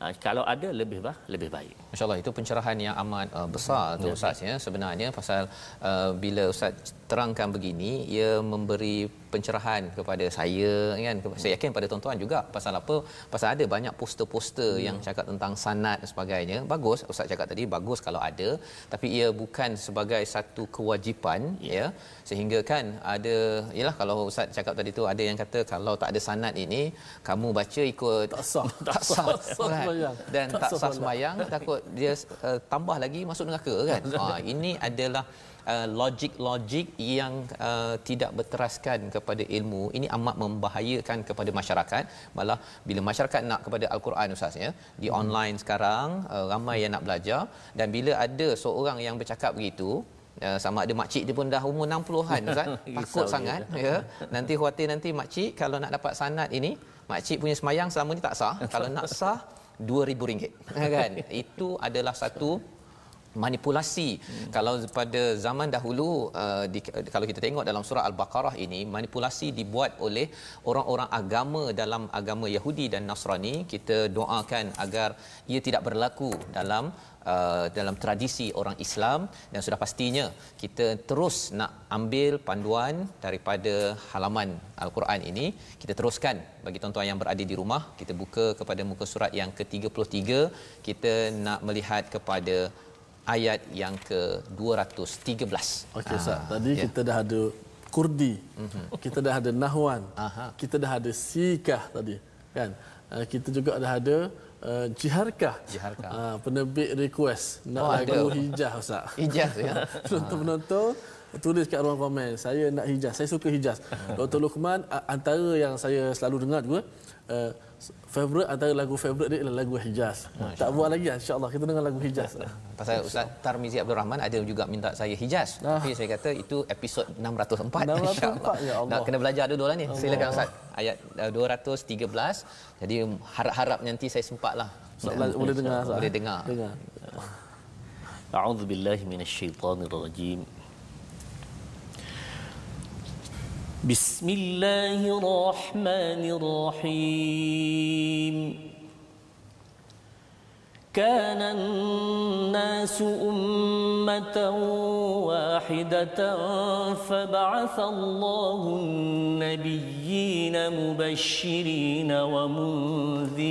Ha, kalau ada lebih bah, lebih baik. Masya-Allah itu pencerahan yang amat uh, besar tu Ustaz ya sebenarnya pasal uh, bila Ustaz terangkan begini ia memberi pencerahan kepada saya kan? Saya yakin pada tuan-tuan juga pasal apa? Pasal ada banyak poster-poster yang cakap tentang sanad dan sebagainya. Bagus Ustaz cakap tadi bagus kalau ada. Tapi ia bukan sebagai satu kewajipan ya. sehingga kan ada yalah kalau Ustaz cakap tadi tu ada yang kata kalau tak ada sanad ini kamu baca ikut Tak sah. tak sah, Tak sah kan? dan Tak tak sah sembahyang takut dia uh, tambah lagi masuk neraka kan? Ha ini adalah uh, logik-logik yang uh, tidak berteraskan kepada ilmu ini amat membahayakan kepada masyarakat. Malah bila masyarakat nak kepada al-Quran ustaz ya di Hmm. online sekarang uh, ramai yang nak belajar. Dan bila ada seorang yang bercakap begitu Uh, sama ada makcik dia pun dah umur 60-an Ustaz. Takut Risau dia. sangat ya. Nanti khawatir nanti makcik kalau nak dapat sanad ini makcik punya semayang selama ni tak sah. Kalau nak sah RM2000 kan? Itu adalah satu manipulasi. Hmm. kalau pada zaman dahulu uh, di, kalau kita tengok dalam surah al-baqarah ini manipulasi dibuat oleh orang-orang agama dalam agama Yahudi dan Nasrani. Kita doakan agar ia tidak berlaku dalam uh, dalam tradisi orang Islam. Dan sudah pastinya kita terus nak ambil panduan daripada halaman al-Quran ini. Kita teruskan bagi tuan-tuan yang berada di rumah. Kita buka kepada muka surat yang ke-33 kita nak melihat kepada ayat yang ke-213. Okey Ustaz, Ah, tadi ya. kita dah ada kurdi. Kita dah ada nahwan. Aha. Kita dah ada sikah tadi, kan? Uh, kita juga dah ada uh, jiharkah. Jiharkah. Uh, penerbit request nak Oh, lagu ada. hijaz Ustaz. Ijaz ya. Penonton-penonton tulis kat ruang komen saya nak hijaz saya suka hijaz Dr. Luqman antara yang saya selalu dengar juga uh, favorite antara lagu favorite dia adalah lagu Hijaz. Masya tak buat lagi insya-Allah kita dengar lagu Hijaz. Pasal Ustaz Tarmizi Abdul Rahman ada juga minta saya Hijaz. Ah. Tapi saya kata itu episod 604. 604 insya-Allah. Ya Allah. Nak kena belajar dulu lah ni. Allah. Silakan Ustaz. Ayat eh, 213. Jadi harap-harap nanti saya sempatlah. Boleh dengar Ustaz. Boleh dengar. Dengar. A'udzubillahi billahi rajim. بسم الله الرحمن الرحيم. كان الناس أمة واحدة فبعث الله النبيين مبشرين ومنذرين.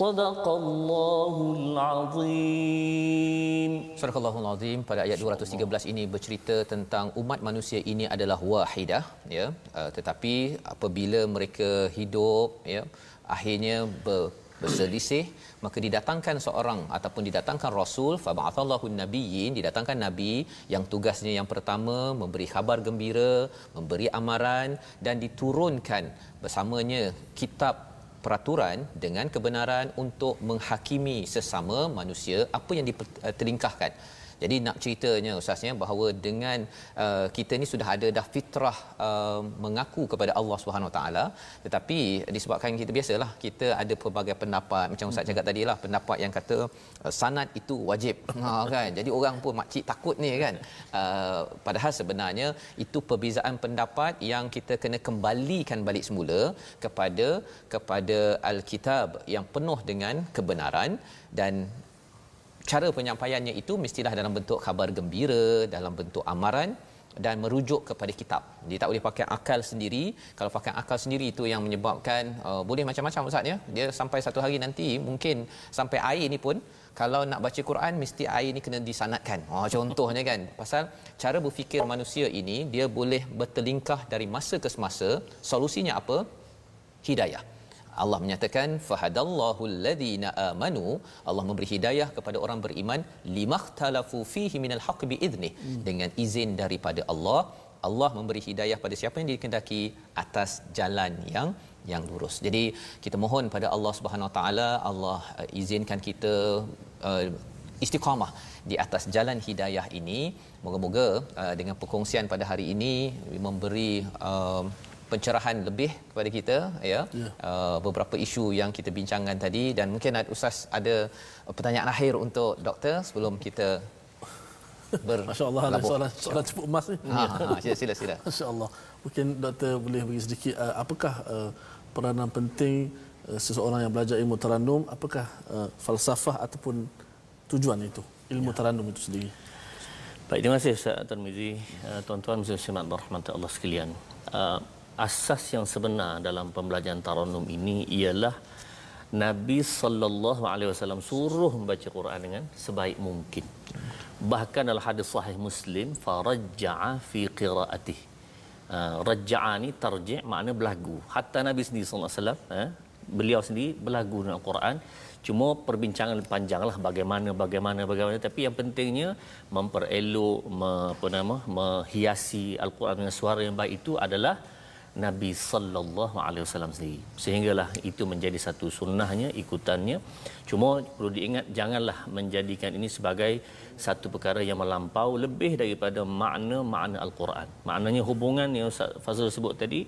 صدق الله العظيم Surah Allahul Azim pada ayat 213 ini bercerita tentang umat manusia ini adalah wahidah ya uh, tetapi apabila mereka hidup ya akhirnya ber, berselisih maka didatangkan seorang ataupun didatangkan rasul fa ba'athallahu nabiyyin didatangkan nabi yang tugasnya yang pertama memberi khabar gembira memberi amaran dan diturunkan bersamanya kitab peraturan dengan kebenaran untuk menghakimi sesama manusia apa yang diterlingkahkan jadi nak ceritanya ustaznya bahawa dengan uh, kita ni sudah ada dah fitrah uh, mengaku kepada Allah Subhanahu taala tetapi disebabkan kita biasalah kita ada pelbagai pendapat. Macam ustaz cakap tadi lah pendapat yang kata uh, sanad itu wajib. Ha kan? Jadi orang pun makcik takut ni kan? Uh, padahal sebenarnya itu perbezaan pendapat yang kita kena kembalikan balik semula kepada kepada al-kitab yang penuh dengan kebenaran dan cara penyampaiannya itu mestilah dalam bentuk khabar gembira, dalam bentuk amaran dan merujuk kepada kitab. Dia tak boleh pakai akal sendiri. Kalau pakai akal sendiri itu yang menyebabkan uh, boleh macam-macam ustaz ya. Dia sampai satu hari nanti mungkin sampai air ni pun kalau nak baca Quran mesti air ni kena disanatkan. Oh contohnya kan. Pasal cara berfikir manusia ini dia boleh bertelingkah dari masa ke semasa. Solusinya apa? Hidayah. Allah menyatakan fahadallahu alladhina amanu Allah memberi hidayah kepada orang beriman limakhtalafu fihi minal haqq biidznih hmm. dengan izin daripada Allah Allah memberi hidayah pada siapa yang dikehendaki atas jalan yang yang lurus. Jadi kita mohon pada Allah Subhanahu Wa Taala Allah uh, izinkan kita uh, istiqamah di atas jalan hidayah ini. Moga-moga uh, dengan perkongsian pada hari ini memberi uh, pencerahan lebih kepada kita ya yeah. uh, beberapa isu yang kita bincangkan tadi dan mungkin ustaz ada pertanyaan akhir untuk doktor sebelum kita ber Masya-Allah ada soalan soalan cepat emas ni. Ha, ha, sila sila sila. Masya-Allah. Mungkin doktor boleh bagi sedikit uh, apakah uh, peranan penting uh, seseorang yang belajar ilmu tarannum apakah uh, falsafah ataupun tujuan itu ilmu ya. tarannum itu sendiri. Baik, terima kasih Ustaz Tarmizi. Uh, tuan-tuan muslimat rahmat Allah sekalian. Uh, asas yang sebenar dalam pembelajaran tarannum ini ialah Nabi sallallahu alaihi wasallam suruh membaca Quran dengan sebaik mungkin. Bahkan dalam hadis sahih Muslim farajja'a fi qiraatih. Uh, rajja'a ni tarji' makna berlagu. Hatta Nabi sendiri sallallahu alaihi wasallam eh, beliau sendiri berlagu dengan Quran. Cuma perbincangan panjanglah bagaimana bagaimana bagaimana tapi yang pentingnya memperelok me, apa nama menghiasi al-Quran dengan suara yang baik itu adalah Nabi sallallahu alaihi wasallam sendiri. Sehinggalah itu menjadi satu sunnahnya, ikutannya. Cuma perlu diingat janganlah menjadikan ini sebagai satu perkara yang melampau lebih daripada makna-makna al-Quran. Maknanya hubungan yang Ustaz Fazul sebut tadi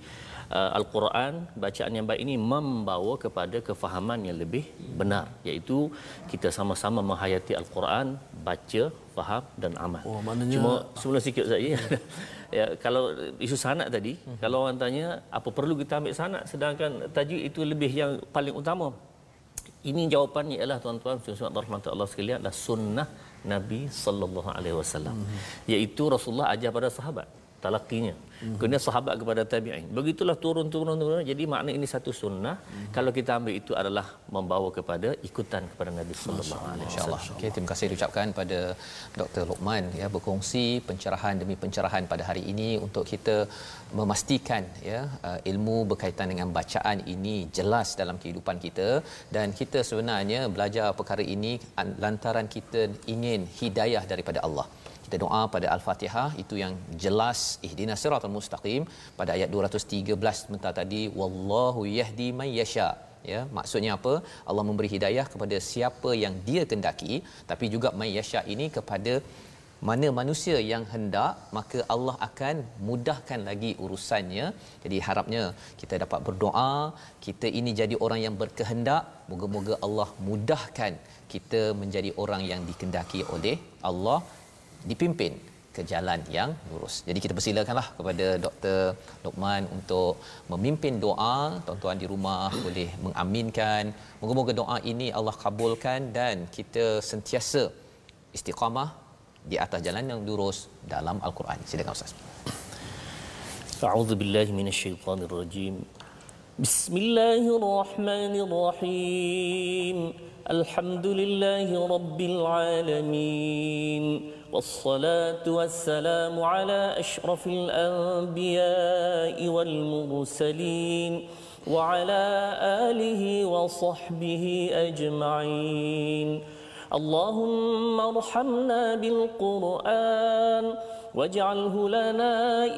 uh, al-Quran bacaan yang baik ini membawa kepada kefahaman yang lebih benar iaitu kita sama-sama menghayati al-Quran, baca, faham dan amal. Oh, maknanya... Cuma sebelum sikit saya ya kalau isu sanak tadi hmm. kalau orang tanya apa perlu kita ambil sanak? Sedangkan tajuk itu lebih yang paling utama. Ini jawapannya ialah tuan-tuan saudara rahmat Allah sekalian adalah sunnah Nabi sallallahu alaihi wasallam. Iaitu Rasulullah ajar pada sahabat talaqinya. Hmm. Kemudian sahabat kepada tabi'in. Begitulah turun-turun turun. Jadi makna ini satu sunnah. Hmm. Kalau kita ambil itu adalah membawa kepada ikutan kepada Nabi sallallahu alaihi wasallam. Okay, terima kasih diucapkan pada Dr. Lokman ya berkongsi pencerahan demi pencerahan pada hari ini untuk kita memastikan ya uh, ilmu berkaitan dengan bacaan ini jelas dalam kehidupan kita dan kita sebenarnya belajar perkara ini lantaran kita ingin hidayah daripada Allah kita doa pada al-Fatihah itu yang jelas ihdinas siratal mustaqim pada ayat 213 sebentar tadi wallahu yahdi man yasha. Ya maksudnya apa? Allah memberi hidayah kepada siapa yang dia kendaki tapi juga may yasha ini kepada mana manusia yang hendak maka Allah akan mudahkan lagi urusannya. Jadi harapnya kita dapat berdoa kita ini jadi orang yang berkehendak moga-moga Allah mudahkan kita menjadi orang yang dikendaki oleh Allah dipimpin ke jalan yang lurus. Jadi kita persilakanlah kepada Dr. Lokman untuk memimpin doa. Tuan-tuan di rumah boleh mengaminkan. Moga-moga doa ini Allah kabulkan dan kita sentiasa istiqamah di atas jalan yang lurus dalam Al-Quran. Silakan Ustaz. أعوذ بالله من الشيطان الرجيم بسم الله الرحمن الرحيم الحمد لله رب العالمين والصلاة والسلام على أشرف الأنبياء والمرسلين وعلى آله وصحبه أجمعين. اللهم ارحمنا بالقرآن واجعله لنا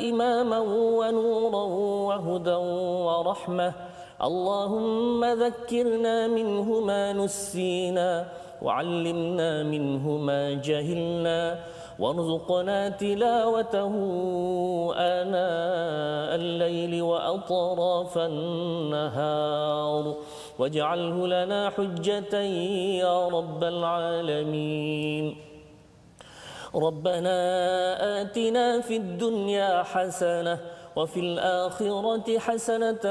إماما ونورا وهدى ورحمة. اللهم ذكرنا منه ما نسينا وعلمنا منه ما جهلنا وارزقنا تلاوته آناء الليل وأطراف النهار. واجعله لنا حجة يا رب العالمين. ربنا آتنا في الدنيا حسنة وفي الآخرة حسنة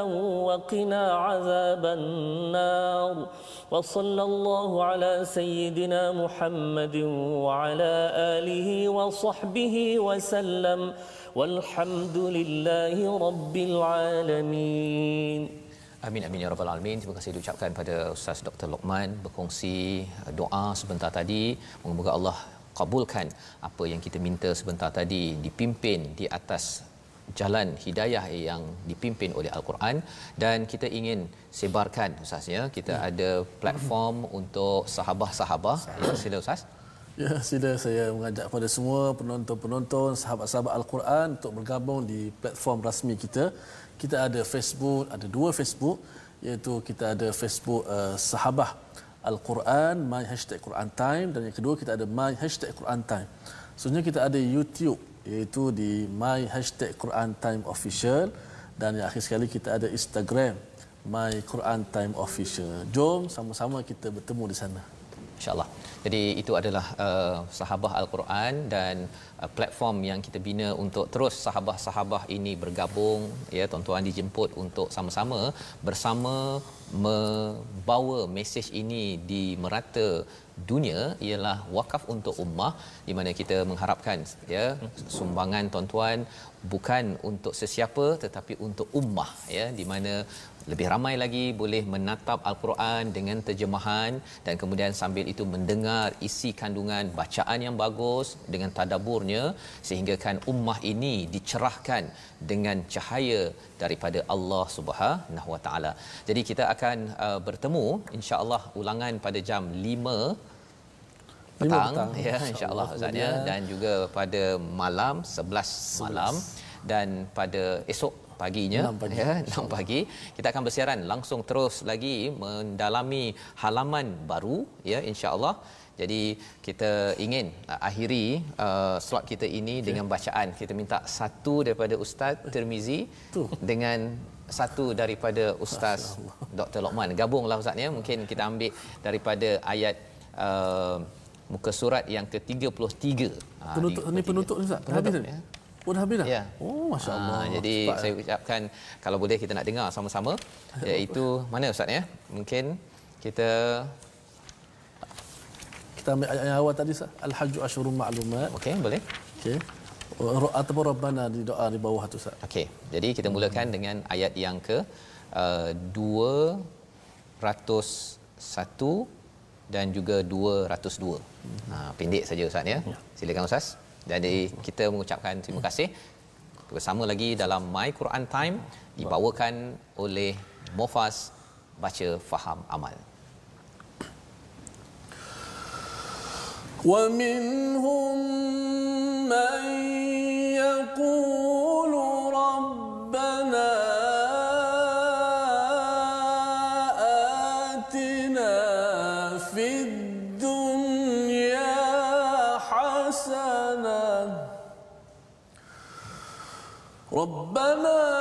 وقنا عذاب النار وصلى الله على سيدنا محمد وعلى آله وصحبه وسلم والحمد لله رب العالمين Amin amin ya rabbal alamin. Terima kasih diucapkan pada Ustaz Dr. Lokman berkongsi doa sebentar tadi. Moga-moga Allah kabulkan apa yang kita minta sebentar tadi dipimpin di atas jalan hidayah yang dipimpin oleh al-Quran dan kita ingin sebarkan ustaz ya kita ya. ada platform untuk sahabat-sahabat ya sila ustaz Ya, sila saya mengajak kepada semua penonton-penonton, sahabat-sahabat Al-Quran untuk bergabung di platform rasmi kita. Kita ada Facebook, ada dua Facebook, iaitu kita ada Facebook uh, Sahabah Al-Quran, My Hashtag Quran Time dan yang kedua kita ada My Hashtag Quran Time. Sebenarnya kita ada YouTube iaitu di my hashtag Quran Time Official dan yang akhir sekali kita ada Instagram my Quran Time Official. Jom sama-sama kita bertemu di sana. InsyaAllah. Jadi itu adalah uh, sahabah Al-Quran dan uh, platform yang kita bina untuk terus sahabah-sahabah ini bergabung ya tuan-tuan dijemput untuk sama-sama bersama membawa mesej ini di merata dunia ialah wakaf untuk ummah di mana kita mengharapkan ya sumbangan tuan-tuan bukan untuk sesiapa tetapi untuk ummah ya di mana lebih ramai lagi boleh menatap al-Quran dengan terjemahan dan kemudian sambil itu mendengar isi kandungan bacaan yang bagus dengan tadaburnya sehingga kan ummah ini dicerahkan dengan cahaya daripada Allah Subhanahu Wa Taala. Jadi kita akan uh, bertemu insya-Allah ulangan pada jam 5 petang, petang. ya insya-Allah Ustaz ya dan juga pada malam 11 malam dan pada esok paginya 6 pagi. ya 6 pagi kita akan bersiaran langsung terus lagi mendalami halaman baru ya insya-Allah jadi kita ingin uh, akhiri uh, slot kita ini okay. dengan bacaan kita minta satu daripada ustaz Tirmizi tu dengan satu daripada ustaz Dr Lokman gabunglah ustaz ya mungkin kita ambil daripada ayat uh, muka surat yang ke-33 penutup ha, ni penutup ustaz penutup, ya. Oh dah habis dah? Ya. Oh Masya Allah. Ha, jadi Cepat saya ucapkan kalau boleh kita nak dengar sama-sama. Iaitu mana Ustaz ya? Mungkin kita kita ambil ayat yang awal tadi Ustaz. Al-Hajju Ashurun Ma'lumat. Okey, boleh. Okey. ataupun rabbana di doa di bawah tu Ustaz. Okey. Jadi kita mulakan dengan ayat yang ke uh, 201 dan juga 202. Ha pendek saja Ustaz ya. Silakan Ustaz. Jadi kita mengucapkan terima kasih bersama lagi dalam My Quran Time dibawakan oleh Mofas baca faham amal. ومنهم من يقول ربنا آتنا في الدنيا حسنة. ربنا